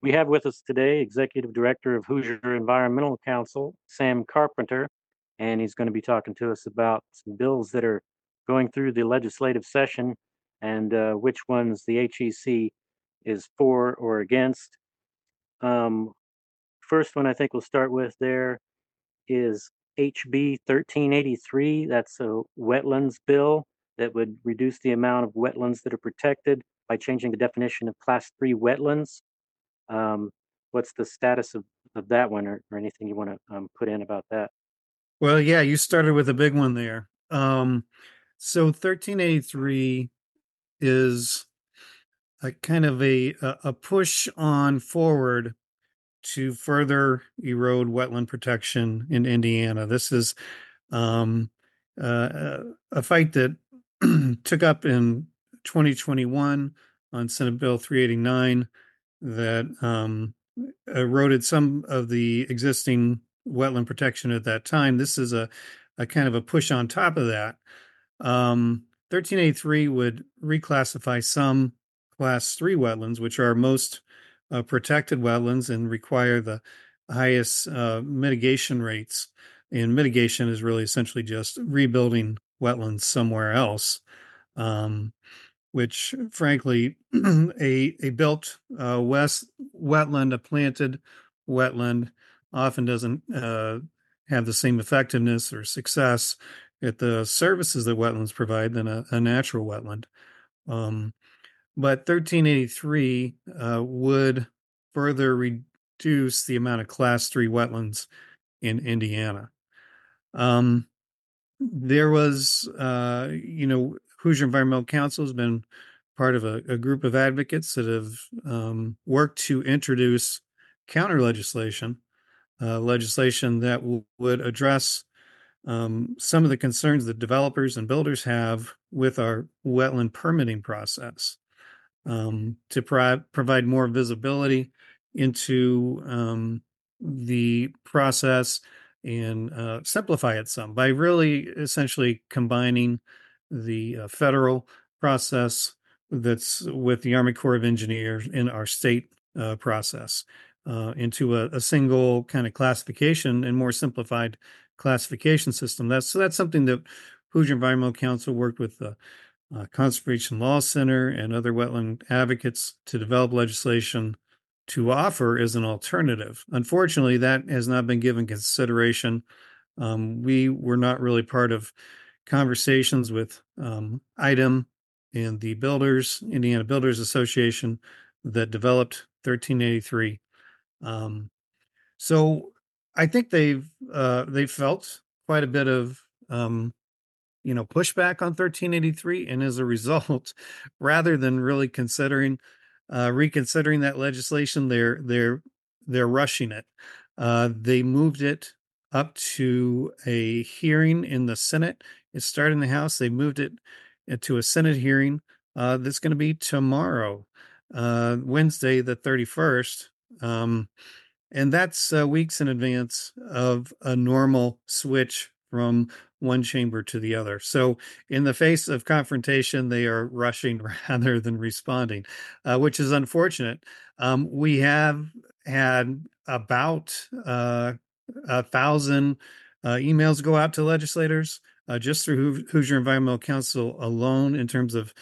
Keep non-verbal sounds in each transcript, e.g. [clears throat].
We have with us today Executive Director of Hoosier Environmental Council, Sam Carpenter, and he's going to be talking to us about some bills that are going through the legislative session and uh, which ones the HEC is for or against. Um, first one I think we'll start with there is HB 1383. That's a wetlands bill that would reduce the amount of wetlands that are protected by changing the definition of class three wetlands. Um, what's the status of, of that one or, or anything you want to um, put in about that? Well, yeah, you started with a big one there. Um, so 1383 is a kind of a a push on forward to further erode wetland protection in Indiana. This is um, uh, a fight that [clears throat] took up in 2021 on Senate Bill 389 that um, eroded some of the existing wetland protection at that time. This is a, a kind of a push on top of that. Um, 1383 would reclassify some class three wetlands, which are most uh, protected wetlands and require the highest uh, mitigation rates. And mitigation is really essentially just rebuilding wetlands somewhere else, um, which, frankly, [clears throat] a a built uh, west wetland, a planted wetland, often doesn't uh, have the same effectiveness or success at the services that wetlands provide than a, a natural wetland. Um, but 1383 uh, would further reduce the amount of class three wetlands in Indiana. Um, there was, uh, you know, Hoosier Environmental Council has been part of a, a group of advocates that have um, worked to introduce counter legislation, uh, legislation that w- would address um, some of the concerns that developers and builders have with our wetland permitting process um, to pro- provide more visibility into um, the process and uh, simplify it some by really essentially combining the uh, federal process that's with the Army Corps of Engineers in our state uh, process uh, into a, a, single kind of classification and more simplified classification system. That's so that's something that Hoosier Environmental Council worked with the uh, Conservation Law Center and other wetland advocates to develop legislation to offer as an alternative. Unfortunately, that has not been given consideration. Um, we were not really part of conversations with um, and the builders, Indiana Builders Association, that developed 1383. Um, so I think they've uh, they felt quite a bit of um, you know pushback on 1383, and as a result, [laughs] rather than really considering uh, reconsidering that legislation, they're they're they're rushing it. Uh, they moved it up to a hearing in the Senate. It started in the House. They moved it to a Senate hearing uh, that's going to be tomorrow, uh, Wednesday, the 31st. Um, and that's uh, weeks in advance of a normal switch from one chamber to the other. So, in the face of confrontation, they are rushing [laughs] rather than responding, uh, which is unfortunate. Um, we have had about uh, a thousand uh, emails go out to legislators uh, just through Hoosier Environmental Council alone, in terms of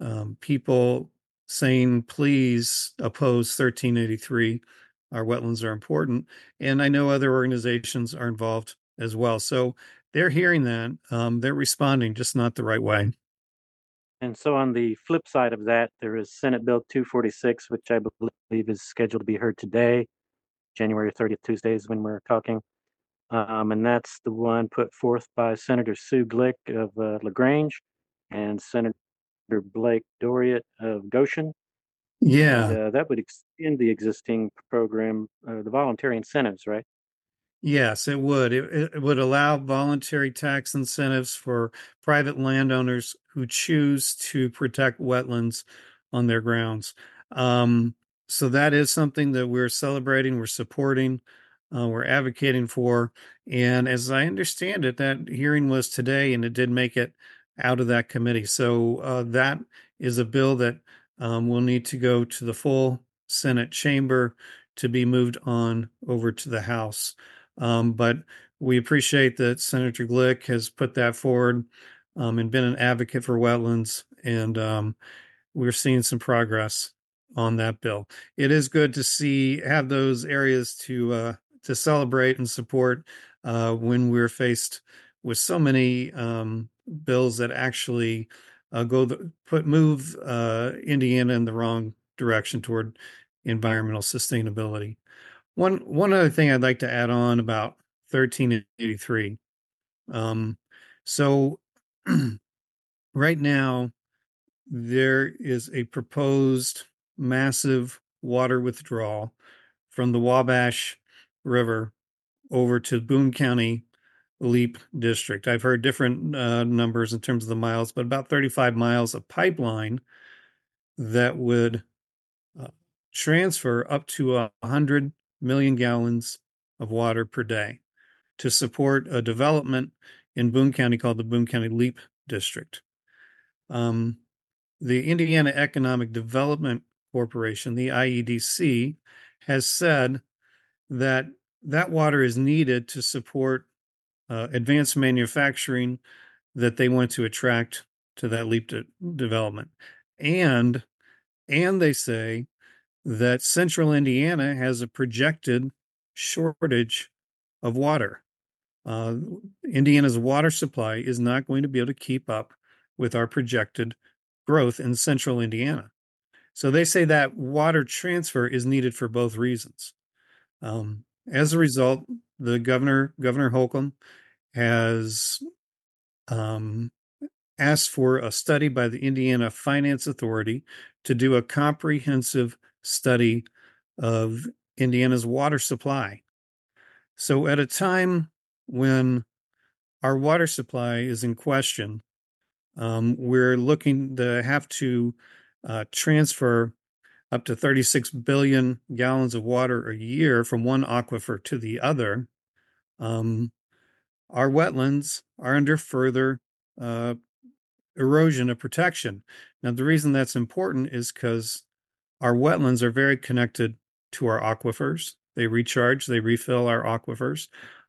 um, people saying, please oppose 1383 our wetlands are important. And I know other organizations are involved as well. So they're hearing that. Um, they're responding, just not the right way. And so, on the flip side of that, there is Senate Bill 246, which I believe is scheduled to be heard today, January 30th, Tuesday is when we're talking. Um, and that's the one put forth by Senator Sue Glick of uh, LaGrange and Senator Blake Doriot of Goshen. Yeah. And, uh, that would extend the existing program, uh, the voluntary incentives, right? Yes, it would. It, it, would allow voluntary tax incentives for private landowners who choose to protect wetlands on their grounds. Um, so that is something that we're celebrating, we're supporting, uh, we're advocating for. And as I understand it, that hearing was today and it did make it out of that committee. So uh, that is a bill that um, we'll need to go to the full Senate chamber to be moved on over to the House. Um, but we appreciate that Senator Glick has put that forward um, and been an advocate for wetlands, and um, we're seeing some progress on that bill. It is good to see have those areas to uh, to celebrate and support uh, when we're faced with so many um, bills that actually uh, go the, put move uh, Indiana in the wrong direction toward environmental sustainability. One one other thing I'd like to add on about 1383. Um, so [clears throat] right now there is a proposed massive water withdrawal from the Wabash River over to Boone County Leap District. I've heard different uh, numbers in terms of the miles, but about 35 miles of pipeline that would uh, transfer up to a 100 million gallons of water per day to support a development in Boone County called the Boone County Leap District. Um, the Indiana Economic Development Corporation, the IEDC, has said that that water is needed to support uh, advanced manufacturing that they want to attract to that leap de- development. And and they say that central Indiana has a projected shortage of water. Uh, Indiana's water supply is not going to be able to keep up with our projected growth in central Indiana. So they say that water transfer is needed for both reasons. Um, as a result, the governor, Governor Holcomb, has um, asked for a study by the Indiana Finance Authority to do a comprehensive study of Indiana's water supply. So, at a time when our water supply is in question, um, we're looking to have to uh, transfer up to 36 billion gallons of water a year from one aquifer to the other. Um, our wetlands are under further uh, erosion of protection. Now, the reason that's important is because our wetlands are very connected to our aquifers. They recharge, they refill our aquifers.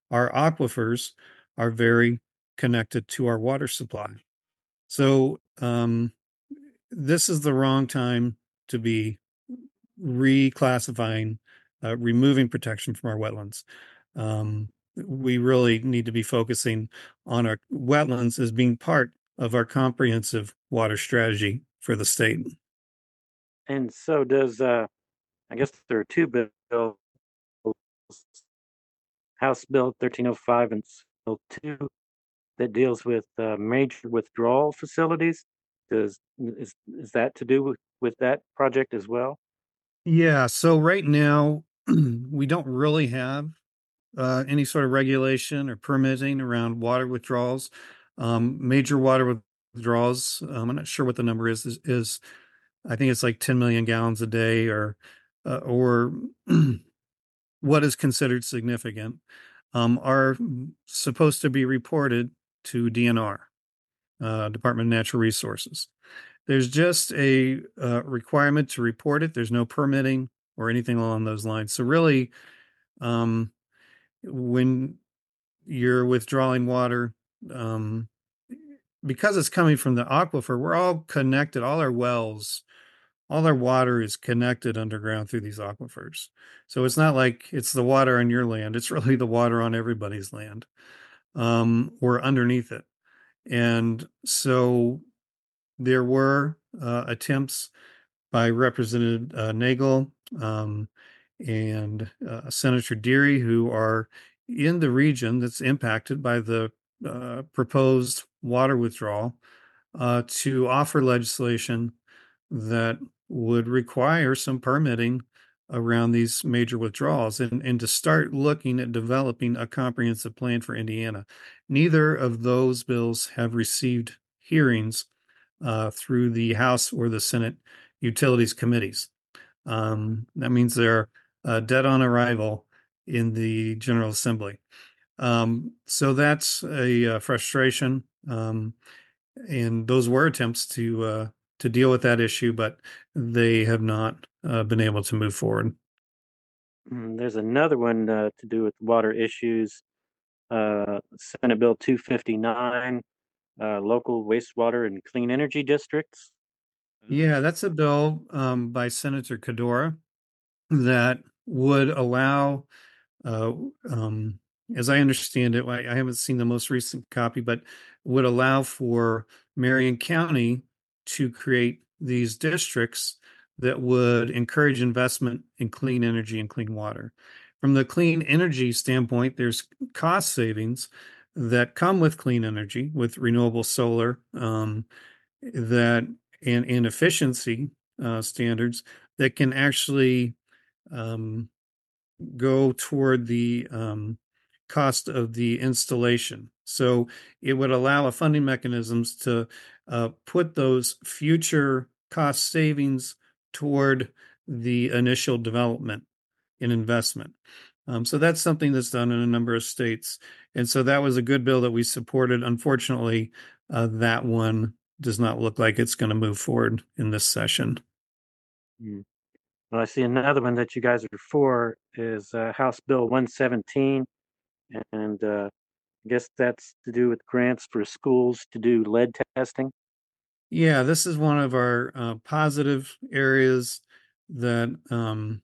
Our aquifers are very connected to our water supply. So, um, this is the wrong time to be reclassifying, uh, removing protection from our wetlands. Um, we really need to be focusing on our wetlands as being part of our comprehensive water strategy for the state. And so does, uh, I guess there are two bills, House Bill 1305 and Bill 2 that deals with uh, major withdrawal facilities. Does is is that to do with, with that project as well? Yeah. So right now [clears throat] we don't really have uh, any sort of regulation or permitting around water withdrawals. Um, major water withdrawals. Um, I'm not sure what the number is, is. Is, I think it's like 10 million gallons a day, or uh, or [clears throat] what is considered significant, um, are supposed to be reported to DNR, uh, Department of Natural Resources. There's just a uh, requirement to report it. There's no permitting or anything along those lines. So really, um, when you're withdrawing water, um, because it's coming from the aquifer, we're all connected. All our wells, all our water is connected underground through these aquifers. So it's not like it's the water on your land; it's [laughs] really the water on everybody's land, um, or underneath it. And so there were uh, attempts by Representative uh, Nagel um, and uh, Senator Deery, who are in the region that's impacted by the uh, proposed water withdrawal, uh, to offer legislation that would require some permitting around these major withdrawals and, and to start looking at developing a comprehensive plan for Indiana. Neither of those bills have received hearings uh, through the House or the Senate Utilities Committees. Um, that means they're uh, dead on arrival in the General Assembly. Um, so that's a, uh, frustration. Um, and those were attempts to uh, to deal with that issue, but they have not uh, been able to move forward. Mm, There's another one uh, to do with water issues. Uh, Senate Bill 259, uh, local wastewater and clean energy districts. Yeah, that's a bill um, by Senator Qaddoura that would allow, uh, um, as I understand it, I, I haven't seen the most recent copy, but would allow for Marion County to create these districts that would encourage investment in clean energy and clean water. From the clean energy standpoint, there's cost savings that come with clean energy, with renewable solar, um, that and, and efficiency uh, standards that can actually um, go toward the um, cost of the installation. So it would allow a funding mechanisms to uh, put those future cost savings toward the initial development in investment. Um, so that's something that's done in a number of states. And so that was a good bill that we supported. Unfortunately, uh, that one does not look like it's going to move forward in this session. Mm. Well, I see another one that you guys are for is uh, House Bill 117. And uh, I guess that's to do with grants for schools to do lead testing. Yeah, this is one of our uh, positive areas that um,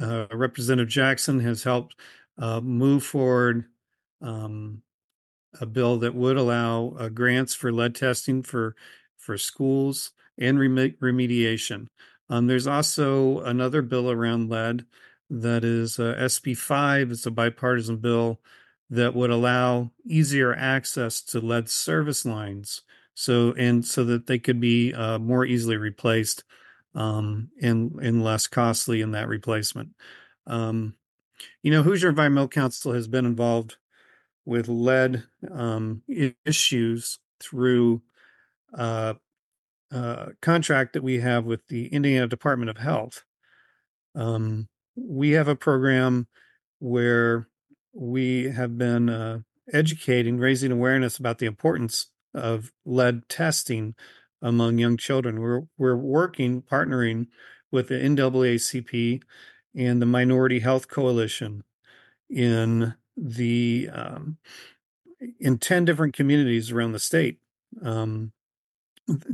uh, Representative Jackson has helped uh, move forward um, a bill that would allow uh, grants for lead testing for for schools and rem- remediation. Um, there's also another bill around lead that is uh, SB 5. It's a bipartisan bill that would allow easier access to lead service lines so and so that they could be uh, more easily replaced um, and and less costly in that replacement. Um, you know, Hoosier Environmental Council has been involved with lead um, issues through uh, uh, contract that we have with the Indiana Department of Health. Um, we have a program where we have been uh, educating, raising awareness about the importance of lead testing among young children. We're we're working, partnering with the NAACP and the Minority Health Coalition in the um, in 10 different communities around the state um,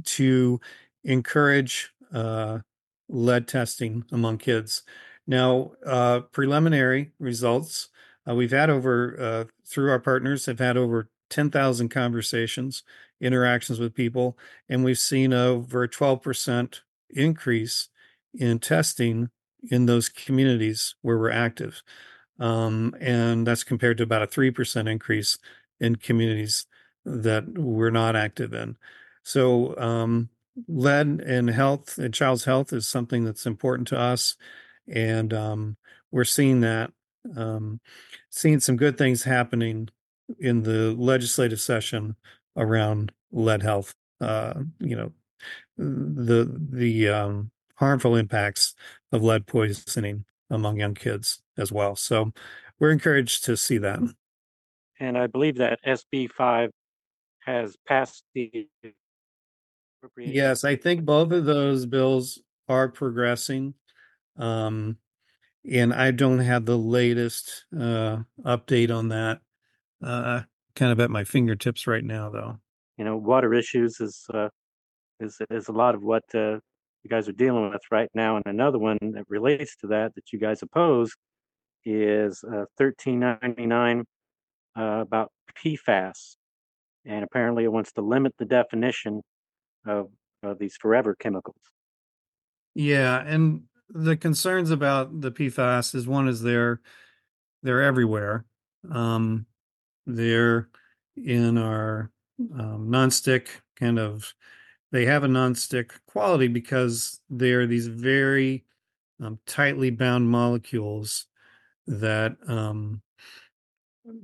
to encourage uh, lead testing among kids. Now, uh, preliminary results uh, we've had over uh, through our partners have had over 10,000 conversations, interactions with people, and we've seen over a 12% increase in testing in those communities where we're active. Um, and that's compared to about a 3% increase in communities that we're not active in. So, um, lead and health and child's health is something that's important to us. And um, we're seeing that, um, seeing some good things happening in the legislative session around lead health. Uh, you know, the the um, harmful impacts of lead poisoning among young kids as well. So we're encouraged to see that. And I believe that SB 5 has passed the. Yes, I think both of those bills are progressing. Um, and I don't have the latest uh, update on that. Uh, kind of at my fingertips right now, though. You know, water issues is uh, is is a lot of what uh, you guys are dealing with right now. And another one that relates to that that you guys oppose is uh, 1399 uh, about PFAS, and apparently it wants to limit the definition of, of these forever chemicals. Yeah, and the concerns about the PFAS is one is they're they're everywhere. Um, they're in our um, nonstick kind of. They have a nonstick quality because they're these very um, tightly bound molecules that um,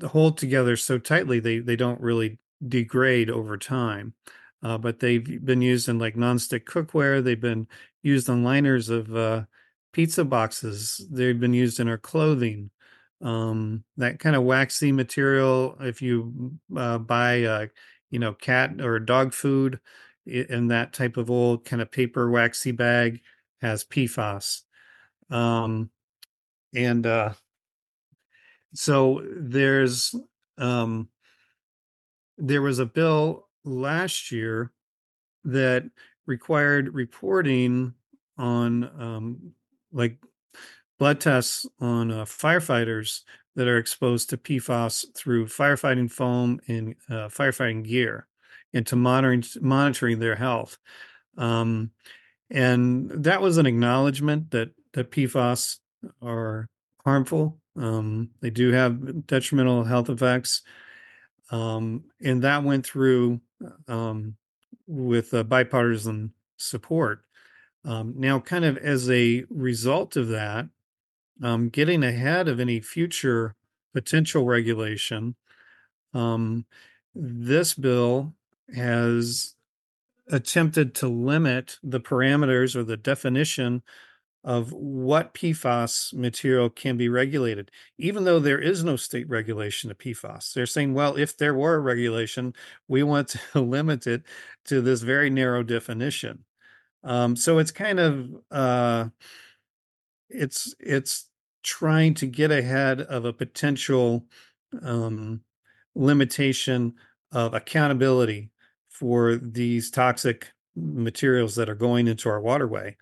hold together so tightly they they don't really degrade over time. Uh, but they've been used in like nonstick cookware. They've been used on liners of uh, pizza boxes. They've been used in our clothing. Um, that kind of waxy material. If you uh, buy, uh, you know, cat or dog food, in that type of old kind of paper waxy bag has PFAS. Um, and uh, so there's um, there was a bill last year that required reporting on um, like blood tests on uh, firefighters that are exposed to PFAS through firefighting foam and uh, firefighting gear, and to monitoring monitoring their health. Um, and that was an acknowledgement that that PFAS are harmful. Um, they do have detrimental health effects, um, and that went through um, with uh, bipartisan support. Um, now, kind of as a result of that, um, getting ahead of any future potential regulation, um, this bill has attempted to limit the parameters or the definition of what PFAS material can be regulated, even though there is no state regulation of PFAS. They're saying, well, if there were a regulation, we want [laughs] to limit it to this very narrow definition. Um, so it's kind of uh, it's it's trying to get ahead of a potential um, limitation of accountability for these toxic materials that are going into our waterway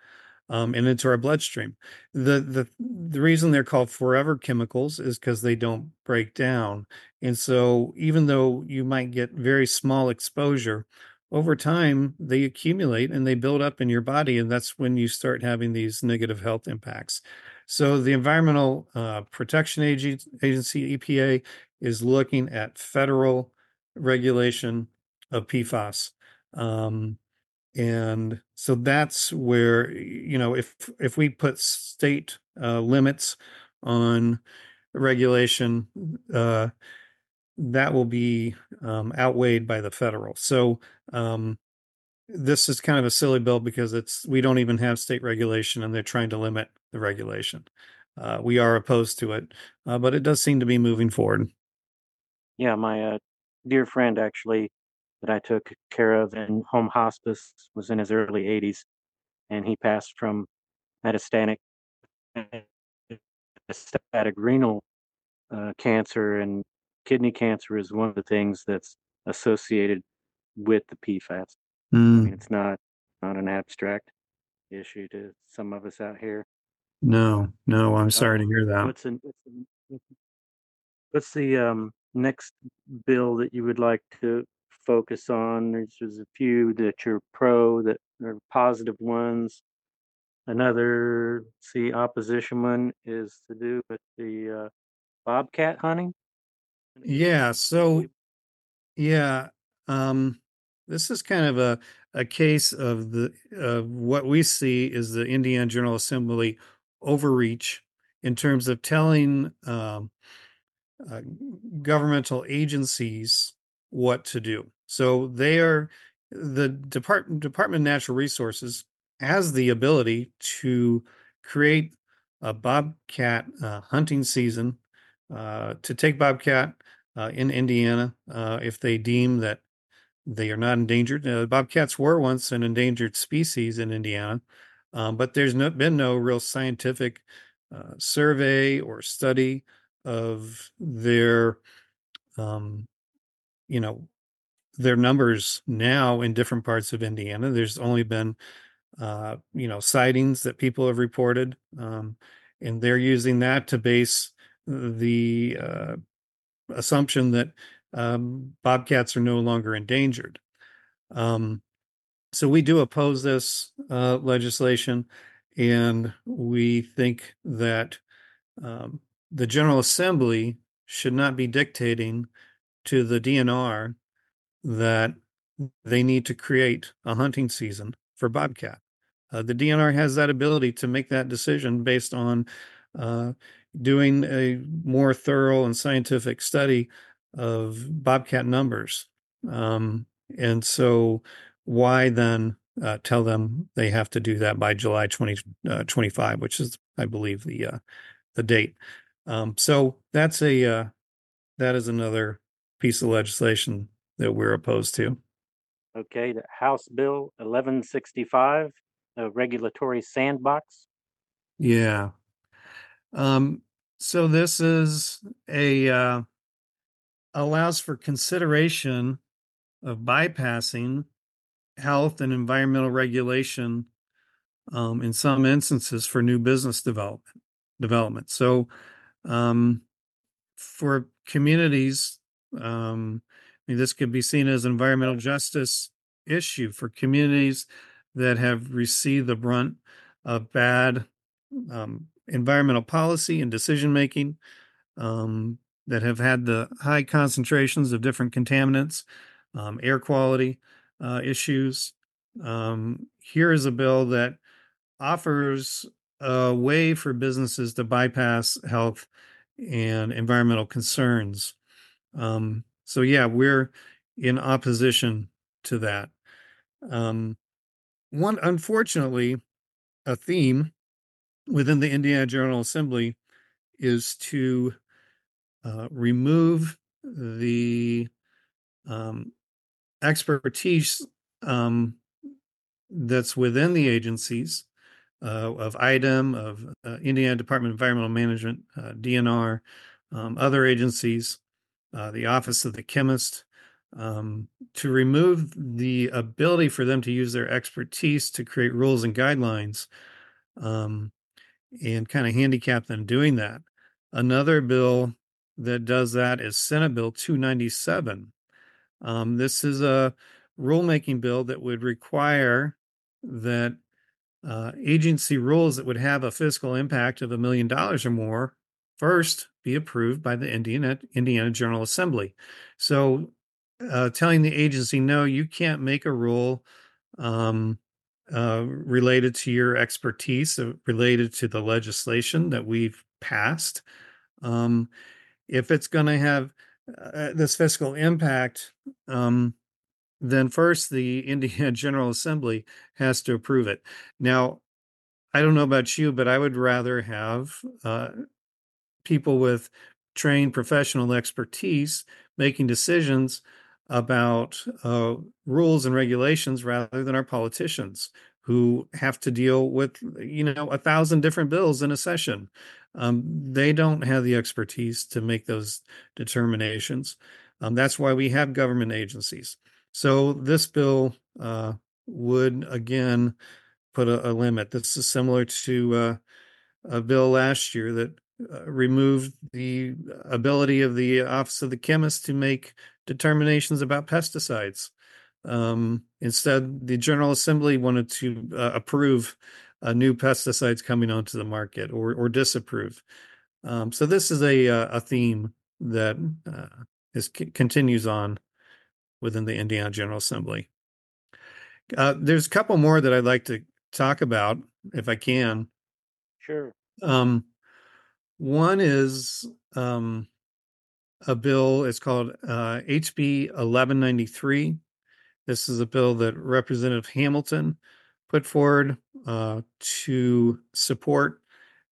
um, and into our bloodstream. The the the reason they're called forever chemicals is because they don't break down. And so even though you might get very small exposure, over time they accumulate and they build up in your body, and that's when you start having these negative health impacts. So the Environmental uh, Protection Agency, EPA is looking at federal regulation of PFAS. Um, and so that's where you know if if we put state uh, limits on regulation uh, that will be um, outweighed by the federal. So um, this is kind of a silly bill because it's we don't even have state regulation and they're trying to limit the regulation. Uh, we are opposed to it uh, but it does seem to be moving forward. Yeah, my uh, dear friend actually that I took care of in home hospice was in his early 80s, and he passed from metastatic metastatic renal uh, cancer, and kidney cancer is one of the things that's associated with the PFAS. I mean, it's not not an abstract issue to some of us out here. no no i'm sorry to hear that What's in, what's the um, next bill that you would like to focus on? There's, there's a few that you're pro that are positive ones. Another, see, opposition one is to do with the uh, bobcat hunting. Yeah so Yeah, um, this is kind of a a case of the of what we see is the Indiana General Assembly overreach in terms of telling um, uh, governmental agencies what to do. So they are the Department Department of Natural Resources has the ability to create a bobcat uh, hunting season uh, to take bobcat uh, in Indiana uh, if they deem that they are not endangered. Uh, bobcats were once an endangered species in Indiana, um, but there's no, been no real scientific uh, survey or study of their, um, you know, their numbers now in different parts of Indiana. There's only been, uh, you know, sightings that people have reported, um, and they're using that to base the uh, assumption that um, bobcats are no longer endangered. Um, so we do oppose this uh, legislation, and we think that um, the General Assembly should not be dictating to the DNR that they need to create a hunting season for bobcat. Uh, the DNR has that ability to make that decision based on uh, doing a more thorough and scientific study of bobcat numbers. Um, and so, why then uh, tell them they have to do that by July 2025, uh, which is, I believe, the uh, the date. Um, so that's a uh, that is another piece of legislation that we're opposed to. Okay, the House Bill eleven sixty-five, the regulatory sandbox. Yeah. Um, so this is a uh, allows for consideration of bypassing health and environmental regulation um, in some instances for new business development development. So um, for communities, um, I mean, this could be seen as an environmental justice issue for communities that have received the brunt of bad um, environmental policy and decision making um, that have had the high concentrations of different contaminants, um, air quality uh, issues. Um, here is a bill that offers a way for businesses to bypass health and environmental concerns. Um, so, yeah, we're in opposition to that. Um, one, unfortunately, a theme within the Indiana General Assembly is to uh, remove the um, expertise um, that's within the agencies uh, of IDEM, of uh, Indiana Department of Environmental Management, uh, DNR, um, other agencies, uh, the Office of the Chemist, um, to remove the ability for them to use their expertise to create rules and guidelines um, and kind of handicap them doing that. Another bill that does that is Senate Bill 297. Um, this is a rulemaking bill that would require that uh, agency rules that would have a fiscal impact of a million dollars or more first be approved by the Indiana, Indiana General Assembly. So, uh, telling the agency, no, you can't make a rule um, uh, related to your expertise, uh, related to the legislation that we've passed. Um, if it's going to have uh, this fiscal impact, um, then first the [laughs] Indiana General Assembly has to approve it. Now, I don't know about you, but I would rather have uh, people with trained professional expertise making decisions about uh, rules and regulations rather than our politicians who have to deal with you know a thousand different bills in a session. Um, they don't have the expertise to make those determinations. Um, that's why we have government agencies. So this bill uh, would again put a, a, limit. This is similar to uh, a bill last year that uh, removed the ability of the office of the chemist to make determinations about pesticides. Um, instead, the General Assembly wanted to uh, approve uh, new pesticides coming onto the market or, or disapprove. Um, so this is a uh, a theme that uh, is continues on within the Indiana General Assembly. Uh, there's a couple more that I'd like to talk about if I can. Sure. Um, one is um, a bill. It's called uh, HB 1193. This is a bill that Representative Hamilton put forward uh, to support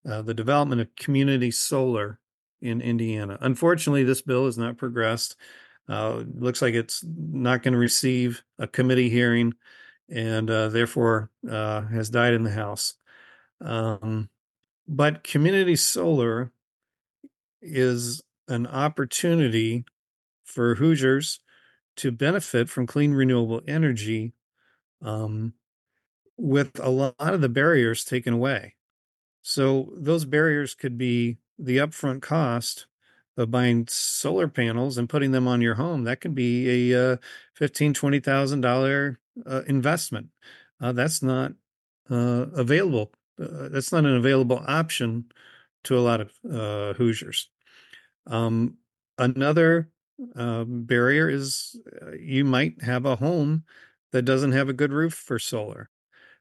uh, the development of community solar in Indiana. Unfortunately, this bill has not progressed. Uh, looks like it's not going to receive a committee hearing and uh, therefore uh, has died in the House. Um, but community solar is an opportunity for Hoosiers to benefit from clean renewable energy um, with a lot of the barriers taken away. So those barriers could be the upfront cost of buying solar panels and putting them on your home. That could be a uh, fifteen, twenty thousand uh, investment. Uh, that's not uh, available. Uh, that's not an available option to a lot of uh, Hoosiers. Um, another um, barrier is uh, you might have a home that doesn't have a good roof for solar.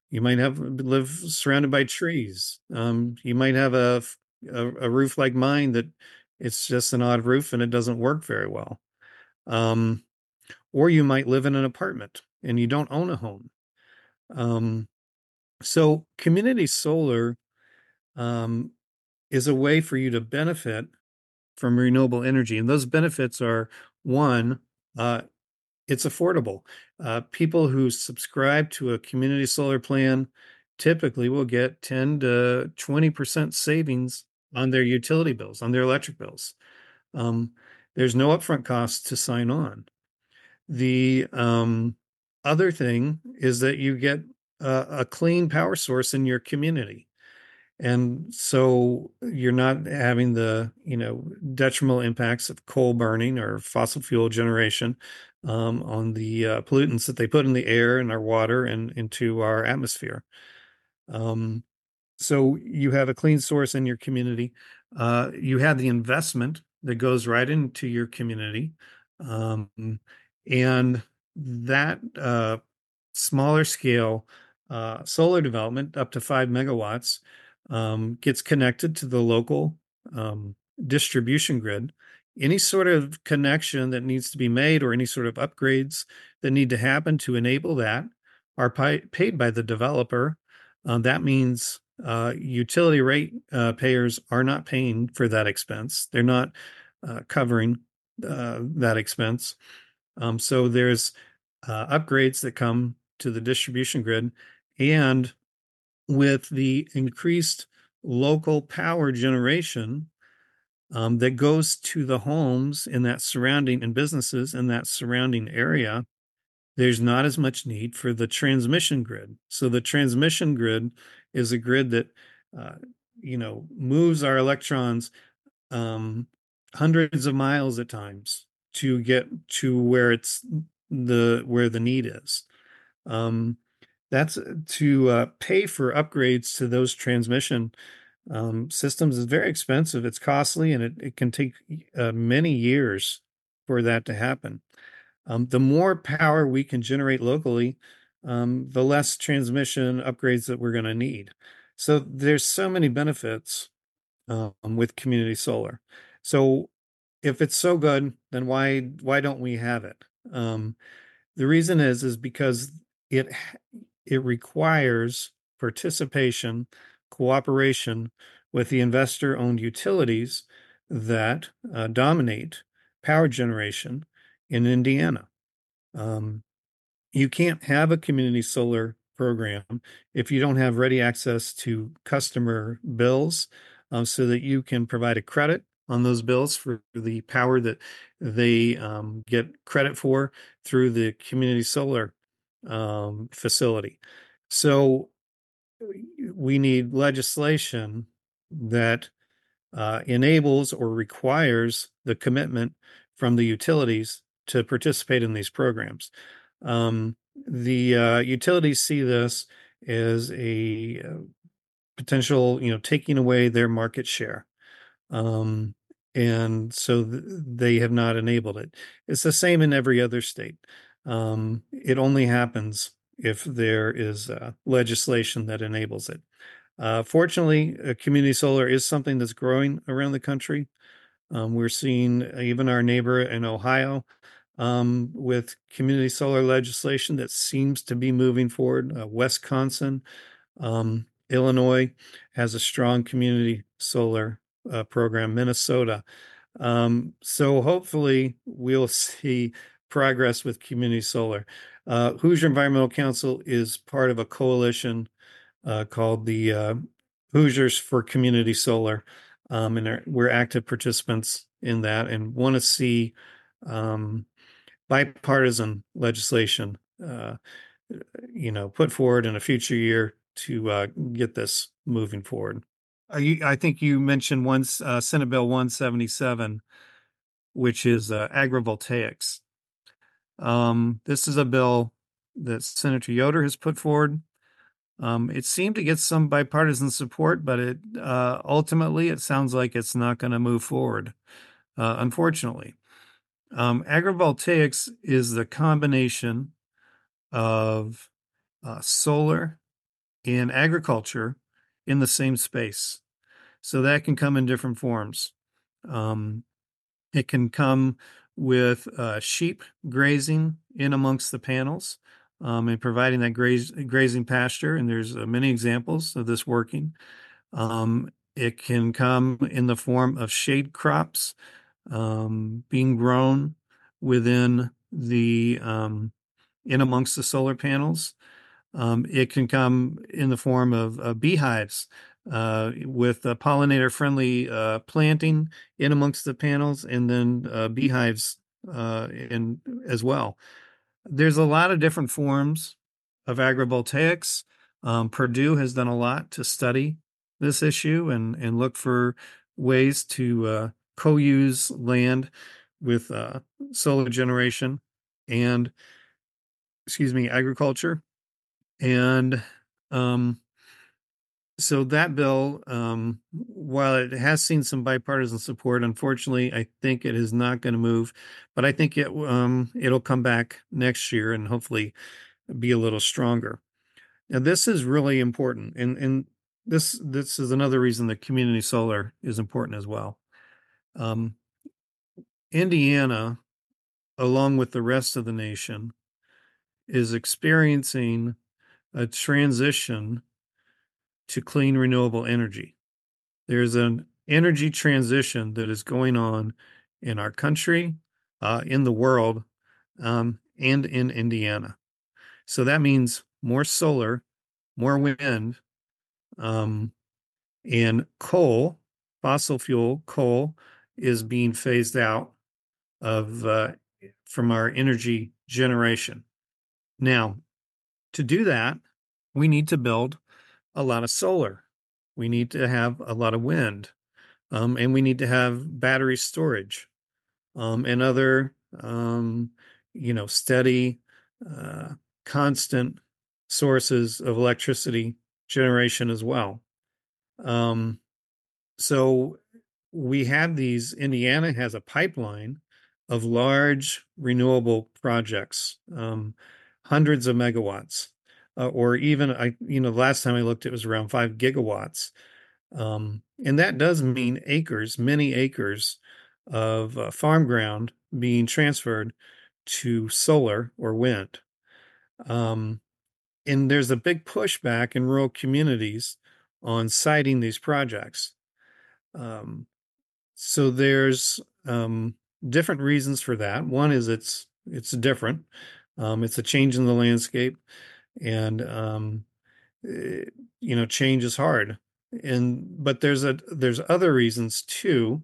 You might have live surrounded by trees. Um, you might have a, a, a roof like mine that it's just an odd roof and it doesn't work very well. Um, or you might live in an apartment and you don't own a home. Um, so community solar um, is a way for you to benefit from renewable energy. And those benefits are one, uh, it's affordable. Uh, people who subscribe to a community solar plan typically will get 10 to 20% savings on their utility bills, on their electric bills. Um, there's no upfront cost to sign on. The um, other thing is that you get a, a clean power source in your community. And so you're not having the, you know, detrimental impacts of coal burning or fossil fuel generation um, on the uh, pollutants that they put in the air and our water and into our atmosphere. Um, so you have a clean source in your community. Uh, you have the investment that goes right into your community. Um, and that uh, smaller scale uh, solar development up to five megawatts um, gets connected to the local um, distribution grid. Any sort of connection that needs to be made or any sort of upgrades that need to happen to enable that are pi- paid by the developer. Uh, that means uh, utility rate uh, payers are not paying for that expense. They're not uh, covering uh, that expense. Um, so there's uh, upgrades that come to the distribution grid, and with the increased local power generation um, that goes to the homes in that surrounding and businesses in that surrounding area, there's not as much need for the transmission grid. So the transmission grid is a grid that uh, you know moves our electrons um, hundreds of miles at times to get to where it's the where the need is. Um, that's uh, to uh, pay for upgrades to those transmission um, systems is very expensive. It's costly, and it, it can take uh, many years for that to happen. Um, the more power we can generate locally, um, the less transmission upgrades that we're going to need. So there's so many benefits um, with community solar. So if it's so good, then why why don't we have it? Um, the reason is is because it it requires participation, cooperation with the investor-owned utilities that uh, dominate power generation in Indiana. Um, you can't have a community solar program if you don't have ready access to customer bills um, so that you can provide a credit on those bills for the power that they um, get credit for through the community solar um, facility. So we need legislation that uh, enables or requires the commitment from the utilities to participate in these programs. Um, the uh, utilities see this as a uh, potential, you know, taking away their market share. Um, and so th- they have not enabled it. It's the same in every other state. Um, it only happens if there is uh, legislation that enables it. Uh, fortunately, uh, community solar is something that's growing around the country. Um, we're seeing even our neighbor in Ohio um, with community solar legislation that seems to be moving forward. Uh, Wisconsin, um, Illinois has a strong community solar uh, program, Minnesota. Um, so hopefully we'll [laughs] see progress with community solar. Uh, Hoosier Environmental Council is part of a coalition uh, called the uh, Hoosiers for Community Solar, um, and we're active participants in that and want to see um, bipartisan legislation, uh, you know, put forward in a future year to uh, get this moving forward. Uh, I think you mentioned once Senate Bill 177, which is agrivoltaics. Um, this is a bill that Senator Yoder has put forward. Um, it seemed to get some bipartisan support, but it uh, ultimately it sounds like it's not going to move forward. Uh, unfortunately, um, agrivoltaics is the combination of uh, solar and agriculture in the same space. So that can come in different forms. Um, it can come with uh, sheep grazing in amongst the panels um, and providing that grazing pasture. And there's uh, many examples of this working. Um, it can come in the form of shade crops um, being grown within the um, in amongst the solar panels. Um, it can come in the form of uh, beehives uh, with uh, pollinator friendly uh, planting in amongst the panels and then uh, beehives uh, in as well. There's a lot of different forms of agrivoltaics. Um, Purdue has done a lot to study this issue and, and look for ways to co-use land with solar generation and excuse me agriculture and um, so that bill, um, while it has seen some bipartisan support, unfortunately, I think it is not going to move. But I think it um, it'll come back next year and hopefully be a little stronger. Now, this is really important, and and this this is another reason that community solar is important as well. Um, Indiana, along with the rest of the nation, is experiencing a transition to clean renewable energy. There's an energy transition that is going on in our country, uh, in the world, um, and in Indiana. So that means more solar, more wind, um, and coal, fossil fuel, coal is being phased out of uh, from our energy generation. Now, to do that, we need to build a lot of solar. We need to have a lot of wind. Um, and we need to have battery storage um, and other, um, you know, steady, uh, constant sources of electricity generation as well. Um, so we have these, Indiana has a pipeline of large renewable projects. Um, hundreds of megawatts, uh, or even I, you know, last time I looked, it was around five gigawatts, um, and that does mean acres, many acres of uh, farm ground being transferred to solar or wind. Um, and there's a big pushback in rural communities on siting these projects. Um, so there's um, different reasons for that. One is it's it's different. Um, it's a change in the landscape, and um, eh, you know, change is hard. And but there's a there's other reasons too.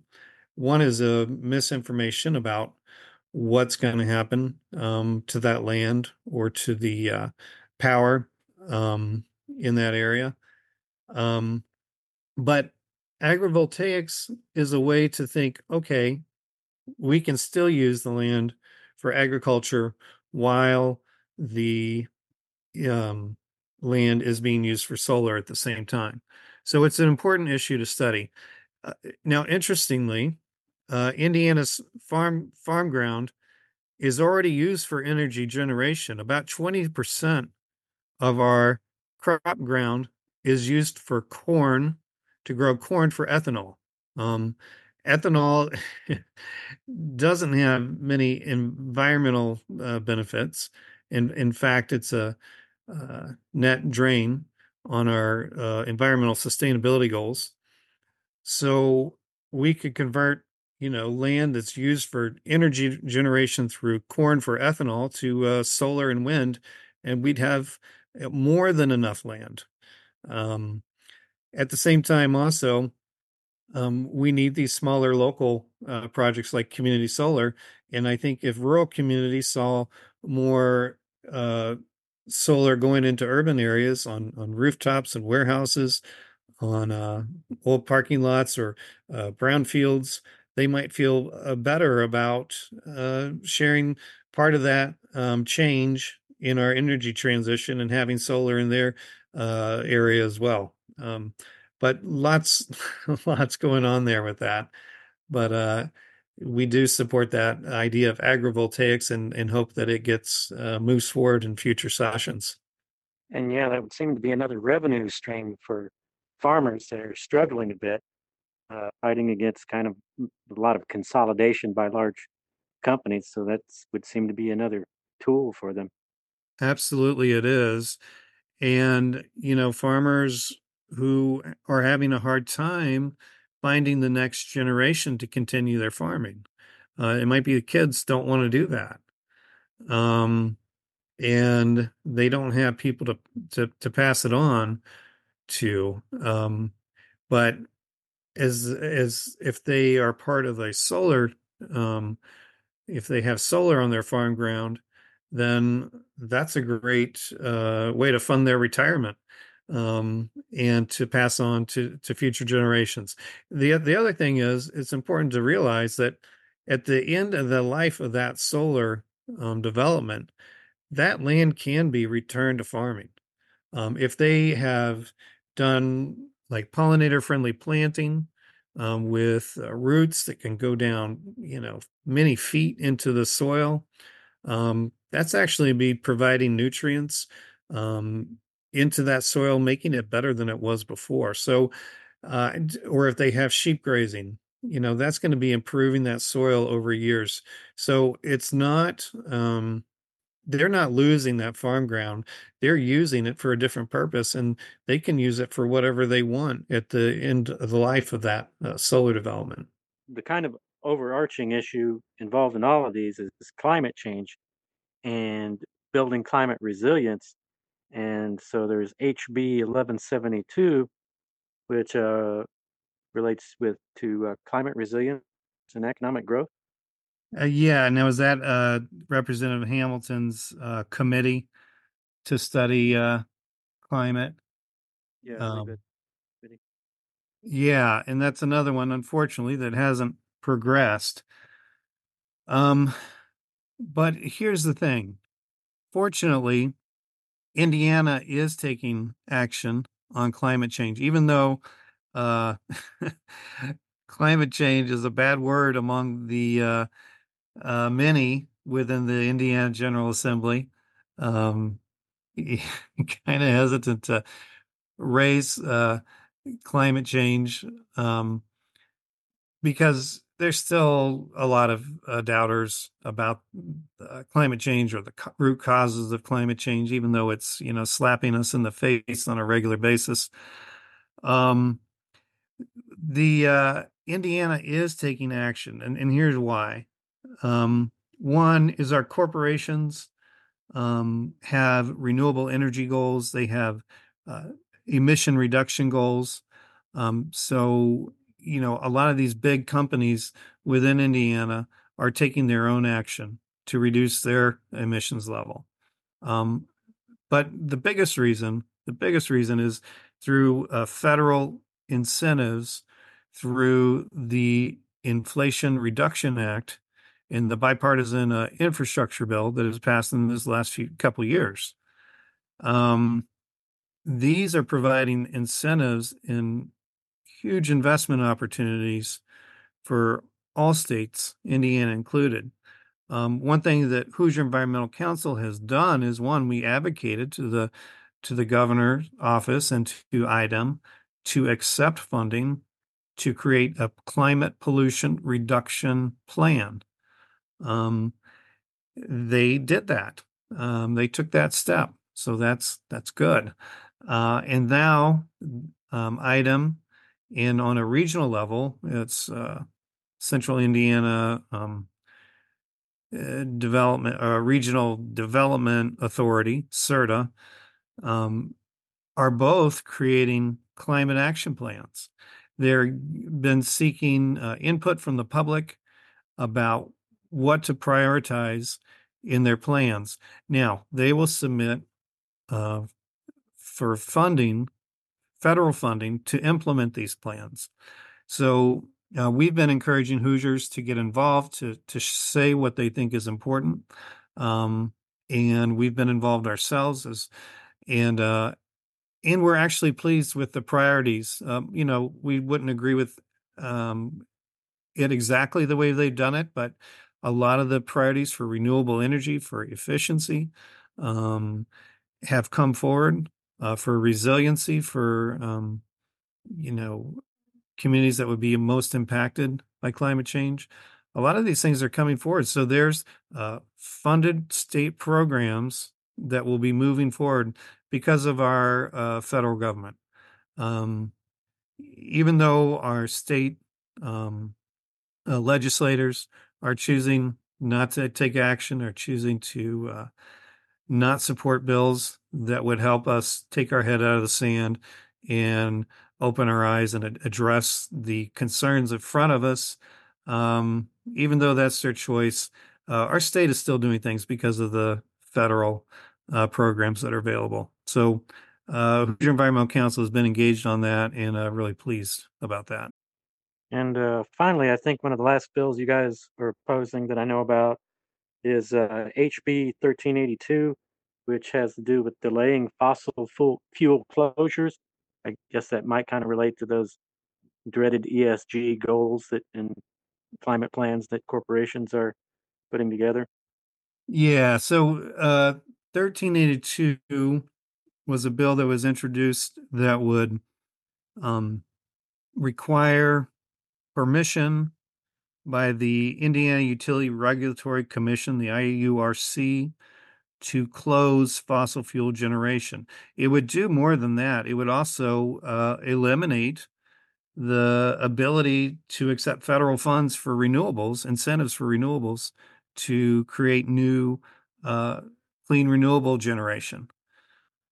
One is a misinformation about what's going to happen um, to that land or to the uh, power um, in that area. Um, but agrivoltaics is a way to think okay, we can still use the land for agriculture while the um, land is being used for solar at the same time. So it's an important issue to study. Uh, now, interestingly, uh, Indiana's farm farm ground is already used for energy generation. About 20% of our crop ground is used for corn to grow corn for ethanol. Um, ethanol [laughs] doesn't have many environmental uh, benefits. In in fact, it's a uh, net drain on our uh, environmental sustainability goals. So we could convert, you know, land that's used for energy generation through corn for ethanol to uh, solar and wind, and we'd have uh, more than enough land. Um, at the same time, also, um, we need these smaller local uh, projects like community solar. And I think if rural communities saw more uh, solar going into urban areas on, on rooftops and warehouses, on uh, old parking lots or uh, brownfields, they might feel uh, better about uh, sharing part of that um, change in our energy transition and having solar in their area as well. Um, but lots [laughs] lots going on there with that but uh, we do support that idea of agrivoltaics and, and hope that it gets uh, moves forward in future sessions. And yeah that would seem to be another revenue stream for farmers that are struggling a bit uh, fighting against kind of a lot of consolidation by large companies. So that would seem to be another tool for them. Absolutely it is. And you know farmers who are having a hard time finding the next generation to continue their farming. Uh, it might be the kids don't want to do that. um, and they don't have people to to to pass it on to. Um, but as as if they are part of a solar, um, if they have solar on their farm ground, then that's a great uh, way to fund their retirement um, and to pass on to to future generations. the The other thing is, it's important to realize that at the end of the life of that solar um, development, that land can be returned to farming. Um, if they have done like pollinator friendly planting um, with uh, roots that can go down, you know, many feet into the soil, um, that's actually be providing nutrients um, into that soil, making it better than it was before. So, uh, or if they have sheep grazing, you know, that's going to be improving that soil over years. So it's not, um, they're not losing that farm ground. They're using it for a different purpose and they can use it for whatever they want at the end of the life of that uh, solar development. The kind of overarching issue involved in all of these is climate change and building climate resilience. And so there's HB 1172, which uh, relates with to uh, climate resilience and economic growth. Uh, yeah, now is that uh, Representative Hamilton's uh, committee to study uh, climate? Yeah, um, yeah, and that's another one, unfortunately, that hasn't progressed. Um, but here's the thing: fortunately, Indiana is taking action on climate change, even though uh, [laughs] climate change is a bad word among the uh, uh, many within the Indiana General Assembly. Um, [laughs] kind of hesitant to raise uh, climate change um, because there's still a lot of uh, doubters about uh, climate change or the co- root causes of climate change, even though it's you know slapping us in the face on a regular basis. Um, the uh, Indiana is taking action, and, and here's why. Um, one is our corporations um, have renewable energy goals. They have uh, emission reduction goals. Um, so, you know, a lot of these big companies within Indiana are taking their own action to reduce their emissions level. Um, but the biggest reason, the biggest reason is through uh, federal incentives through the Inflation Reduction Act in the bipartisan uh, infrastructure bill that has passed in this last few couple years. Um, these are providing incentives and huge investment opportunities for all states, Indiana included. Um, one thing that Hoosier Environmental Council has done is one, we advocated to the to the governor's office and to IDEM to accept funding to create a climate pollution reduction plan. Um, they did that. Um, they took that step, so that's that's good. Uh, and now, um, IDEM, and on a regional level, it's uh, Central Indiana um, uh, Development, uh, Regional Development Authority, CIRDA, um, are both creating climate action plans. They've been seeking uh, input from the public about what to prioritize in their plans. Now, they will submit uh, for funding, federal funding, to implement these plans. So uh, we've been encouraging Hoosiers to get involved, to to say what they think is important, um, and we've been involved ourselves as, and uh, and we're actually pleased with the priorities. Um, you know, we wouldn't agree with um, it exactly the way they've done it, but a lot of the priorities for renewable energy, for efficiency, um, have come forward uh, for resiliency, for um, you know communities that would be most impacted by climate change. A lot of these things are coming forward. So there's uh, funded state programs that will be moving forward because of our uh, federal government. Um, even though our state um, uh, legislators are choosing not to take action or choosing to uh, not support bills that would help us take our head out of the sand and open our eyes and address the concerns in front of us. Um, even though that's their choice, uh, our state is still doing things because of the federal uh, programs that are available. So, uh, Hoosier Environmental Council has been engaged on that and uh, really pleased about that. And uh, finally, I think one of the last bills you guys are opposing that I know about is uh, HB 1382, which has to do with delaying fossil fuel, closures. I guess that might kind of relate to those dreaded ESG goals that and climate plans that corporations are putting together. Yeah. So, uh, 1382 was a bill that was introduced that would um, require permission by the Indiana Utility Regulatory Commission, the IURC, to close fossil fuel generation. It would do more than that. It would also uh, eliminate the ability to accept federal funds for renewables, incentives for renewables, to create new uh, clean renewable generation.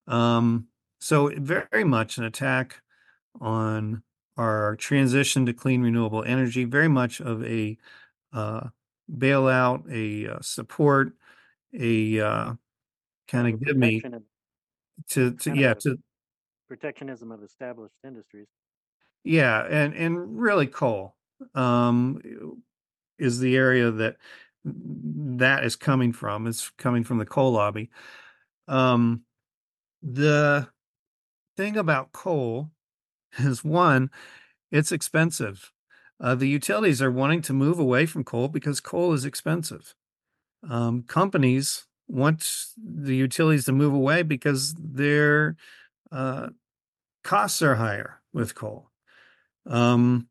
Um, so very much an attack on our transition to clean renewable energy, very much of a uh, bailout, a uh, support, a uh, kind of give me Protection to, to kind of yeah a- to protectionism of established industries. yeah and and really coal um is the area that that is coming from it's coming from the coal lobby. Um the thing about coal [laughs] is one it's expensive. Uh, the utilities are wanting to move away from coal because coal is expensive um, companies want the utilities to move away because their uh, costs are higher with coal um,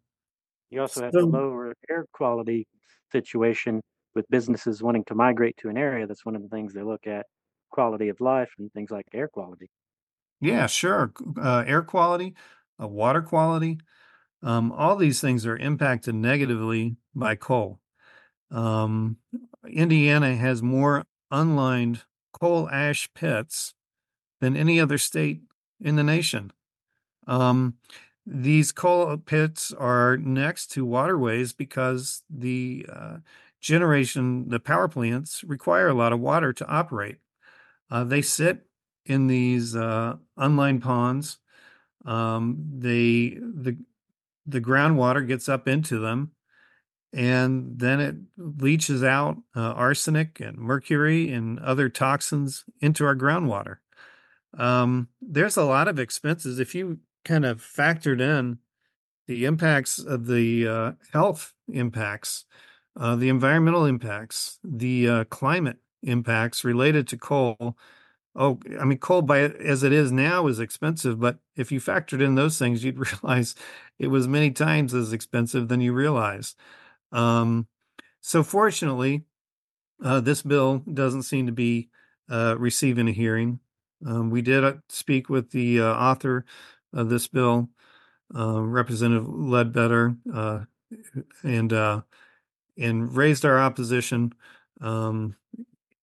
You also have So- the lower air quality situation with businesses wanting to migrate to an area. That's one of the things they look at quality of life and things like air quality. Yeah, sure. Uh, air quality, uh, water quality, um, all these things are impacted negatively by coal. Um, Indiana has more unlined coal ash pits than any other state in the nation. Um, these coal pits are next to waterways because the uh, generation, the power plants require a lot of water to operate. Uh, they sit in these uh, unlined ponds. Um, they the the groundwater gets up into them, and then it leaches out uh, arsenic and mercury and other toxins into our groundwater. Um, there's a lot of expenses if you kind of factored in the impacts of the uh, health impacts, uh, the environmental impacts, the uh, climate impacts related to coal. Oh, I mean, coal by as it is now is expensive, but if you factored in those things, you'd [laughs] realize it was many times as expensive than you realize. Um, so fortunately, uh, this bill doesn't seem to be uh, receiving a hearing. Um, we did uh, speak with the uh, author of this bill, uh, Representative Ledbetter, uh, and uh, and raised our opposition, um,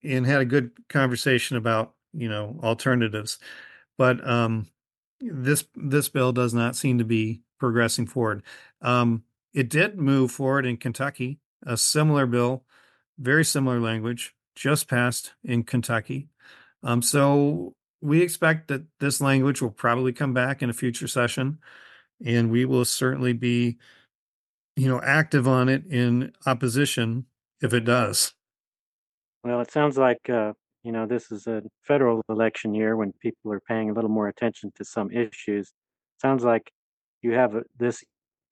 and had a good conversation about you know alternatives. But um, this this bill does not seem to be progressing forward. Um, it did move forward in Kentucky. A similar bill, very similar language, just passed in Kentucky. Um, so we expect that this language will probably come back in a future session, and we will certainly be, you know, active on it in opposition if it does. Well, it sounds like, uh, you know, this is a federal election year when people are paying a little more attention to some issues. Sounds like you have a, this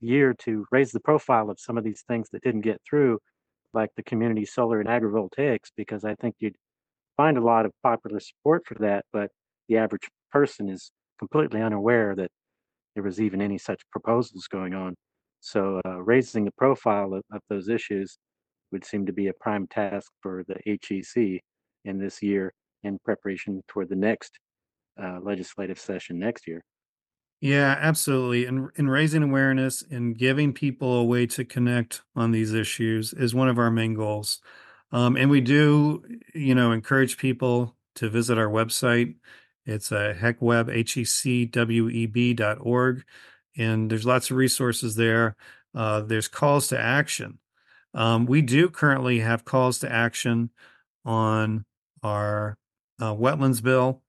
year to raise the profile of some of these things that didn't get through, like the community solar and agrivoltaics, because I think you'd find a lot of popular support for that, but the average person is completely unaware that there was even any such proposals going on. So uh, raising the profile of, of those issues would seem to be a prime task for the HEC in this year in preparation toward the next uh, legislative session next year. Yeah, absolutely. And and raising awareness and giving people a way to connect on these issues is one of our main goals. Um, and we do, you know, encourage people to visit our website. It's uh, hecweb, H-E-C-W-E-B dot org. And there's lots of resources there. Uh, there's calls to action. Um, we do currently have calls to action on our uh, wetlands bill,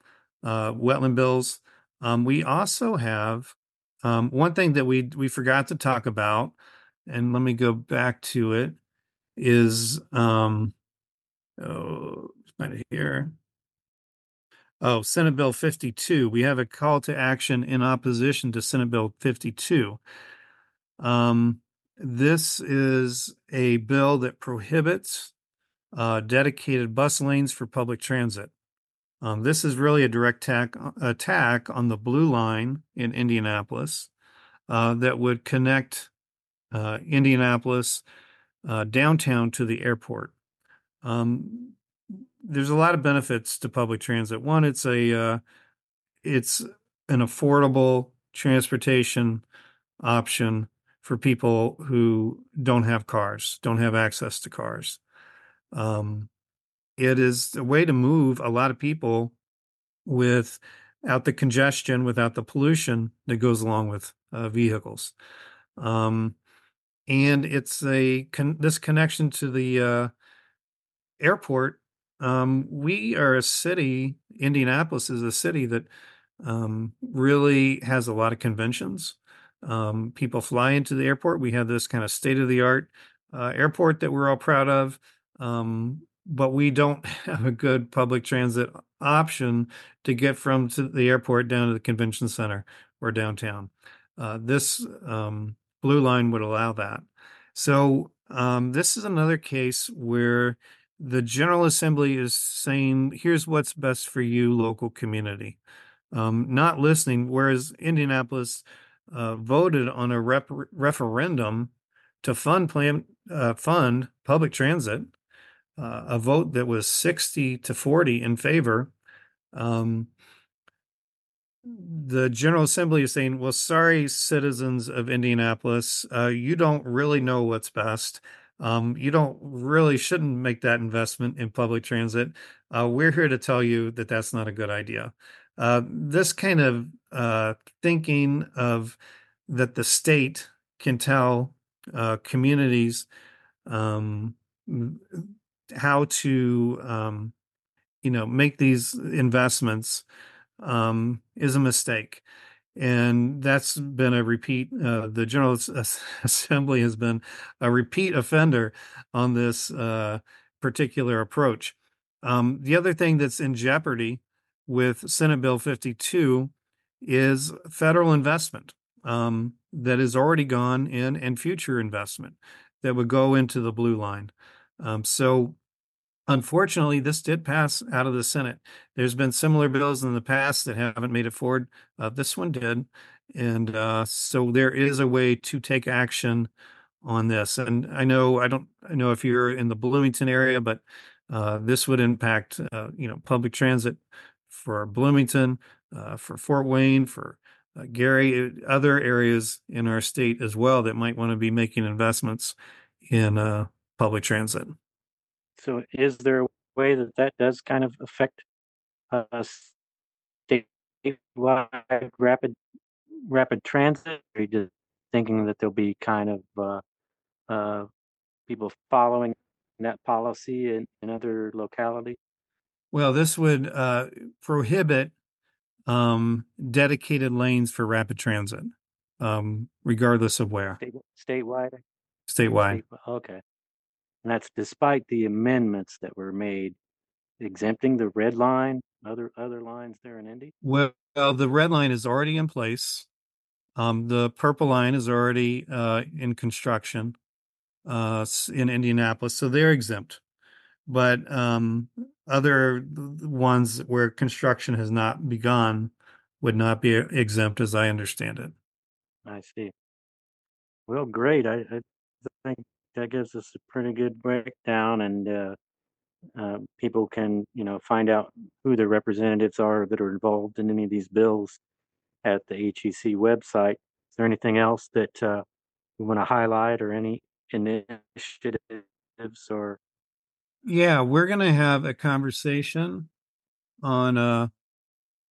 uh, wetland bills. Um, we also have um, one thing that we we forgot to talk about, and let me go back to it. Is um, oh, find it here. Oh, Senate Bill 52. We have a call to action in opposition to Senate Bill 52. Um, this is a bill that prohibits uh, dedicated bus lanes for public transit. Um, this is really a direct attack, attack on the Blue Line in Indianapolis uh, that would connect uh, Indianapolis uh, downtown to the airport. Um, there's a lot of benefits to public transit. One, it's a uh, it's an affordable transportation option for people who don't have cars, don't have access to cars. Um, it is a way to move a lot of people without the congestion, without the pollution that goes along with uh, vehicles. Um, and it's a con- this connection to the uh, airport. Um, we are a city. Indianapolis is a city that um, really has a lot of conventions. Um, people fly into the airport. We have this kind of state of the art uh, airport that we're all proud of. Um, but we don't [laughs] have a good public transit option to get from to the airport down to the convention center or downtown. Uh, this um, blue line would allow that. So um, this is another case where the General Assembly is saying, "Here's what's best for you, local community," um, not listening. Whereas Indianapolis uh, voted on a rep- referendum to fund plan uh, fund public transit uh, a vote that was 60 to 40 in favor. Um, the General Assembly is saying, well, sorry, citizens of Indianapolis, uh, you don't really know what's best. Um, you don't really shouldn't make that investment in public transit. Uh, we're here to tell you that that's not a good idea. Uh, this kind of uh, thinking of that the state can tell uh, communities um, how to um, you know make these investments um, is a mistake. And that's been a repeat uh, the general assembly has been a repeat offender on this uh, particular approach. Um, the other thing that's in jeopardy with senate bill 52 is federal investment um, that is already gone in and future investment that would go into the blue line. Um, so Unfortunately, this did pass out of the Senate. There's been similar bills in the past that haven't made it forward. Uh, this one did. And uh, so there is a way to take action on this. And I know, I don't, I know if you're in the Bloomington area, but uh, this would impact, uh, you know, public transit for Bloomington, uh, for Fort Wayne, for uh, Gary, other areas in our state as well that might want to be making investments in public transit. So is there a way that that does kind of affect uh, statewide rapid rapid transit? Or are you just thinking that there'll be kind of uh, uh, people following that policy in, in other localities? Well, this would uh, prohibit um, dedicated lanes for rapid transit, um, regardless of where. State, statewide? Statewide. State, okay. And that's despite the amendments that were made exempting the red line, other other lines there in Indy. Well, the red line is already in place. Um, the purple line is already uh, in construction uh, in Indianapolis, so they're exempt. But um, other ones where construction has not begun would not be exempt, as I understand it. I see. Well, great. I, I think that gives us a pretty good breakdown and uh, uh, people can you know find out who their representatives are that are involved in any of these bills at the HEC website. Is there anything else that uh, you want to highlight or any initiatives or Yeah, we're gonna have a conversation on uh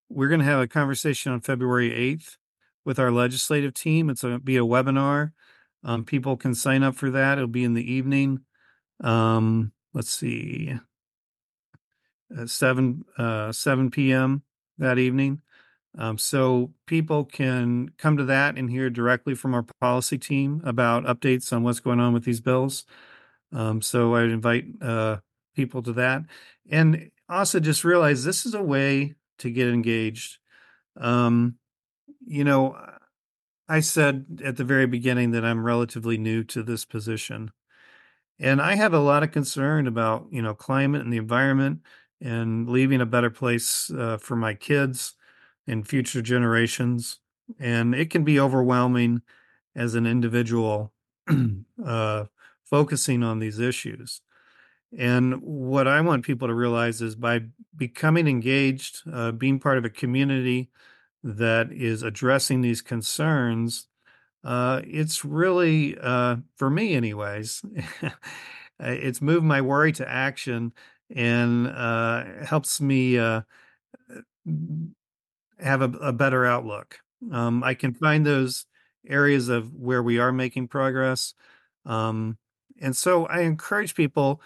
we're gonna have a conversation on February 8th with our legislative team. It's gonna be a webinar. Um, people can sign up for that. It'll be in the evening. Um, let's see, uh, seven uh, seven p.m. that evening. Um, so people can come to that and hear directly from our policy team about updates on what's going on with these bills. Um, so I'd invite uh, people to that, and also just realize this is a way to get engaged. Um, you know, I said at the very beginning that I'm relatively new to this position. And I have a lot of concern about, you know, climate and the environment and leaving a better place uh, for my kids and future generations. And it can be overwhelming as an individual [clears throat] uh, focusing on these issues. And what I want people to realize is by becoming engaged, uh, being part of a community that is addressing these concerns, uh, it's really, uh, for me, anyways, [laughs] it's moved my worry to action and uh, helps me uh, have a, a better outlook. Um, I can find those areas of where we are making progress. Um, and so I encourage people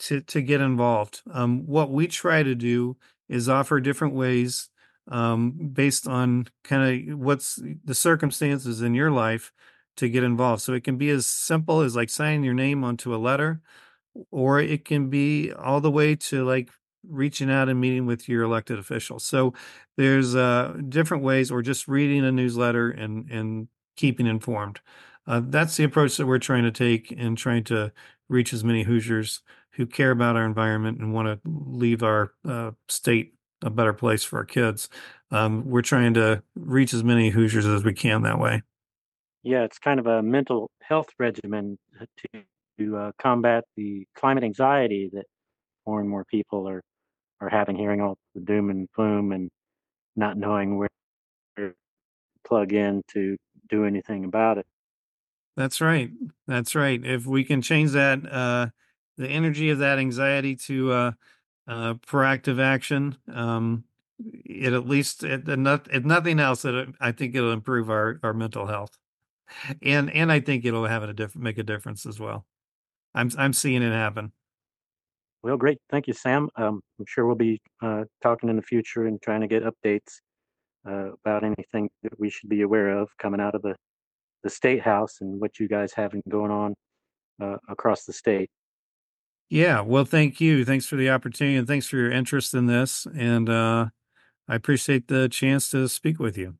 to to get involved. Um, what we try to do is offer different ways um, based on kind of what's the circumstances in your life to get involved. So it can be as simple as like signing your name onto a letter, or it can be all the way to like reaching out and meeting with your elected officials. So there's uh, different ways, or just reading a newsletter and and keeping informed. Uh, that's the approach that we're trying to take and trying to reach as many Hoosiers who care about our environment and want to leave our uh, state a better place for our kids. Um, we're trying to reach as many Hoosiers as we can that way. Yeah, it's kind of a mental health regimen to, to uh, combat the climate anxiety that more and more people are are having, hearing all the doom and gloom and not knowing where to plug in to do anything about it. That's right. That's right. If we can change that, uh, the energy of that anxiety to uh, uh, proactive action, um, it at least, it, if nothing else, it, I think it'll improve our, our mental health, and and I think it'll have a different make a difference as well. I'm I'm seeing it happen. Well, great. Thank you, Sam. Um, I'm sure we'll be uh, talking in the future and trying to get updates uh, about anything that we should be aware of coming out of the the state house and what you guys have going on uh, across the state. Yeah, well, thank you. Thanks for the opportunity and thanks for your interest in this. And uh, I appreciate the chance to speak with you.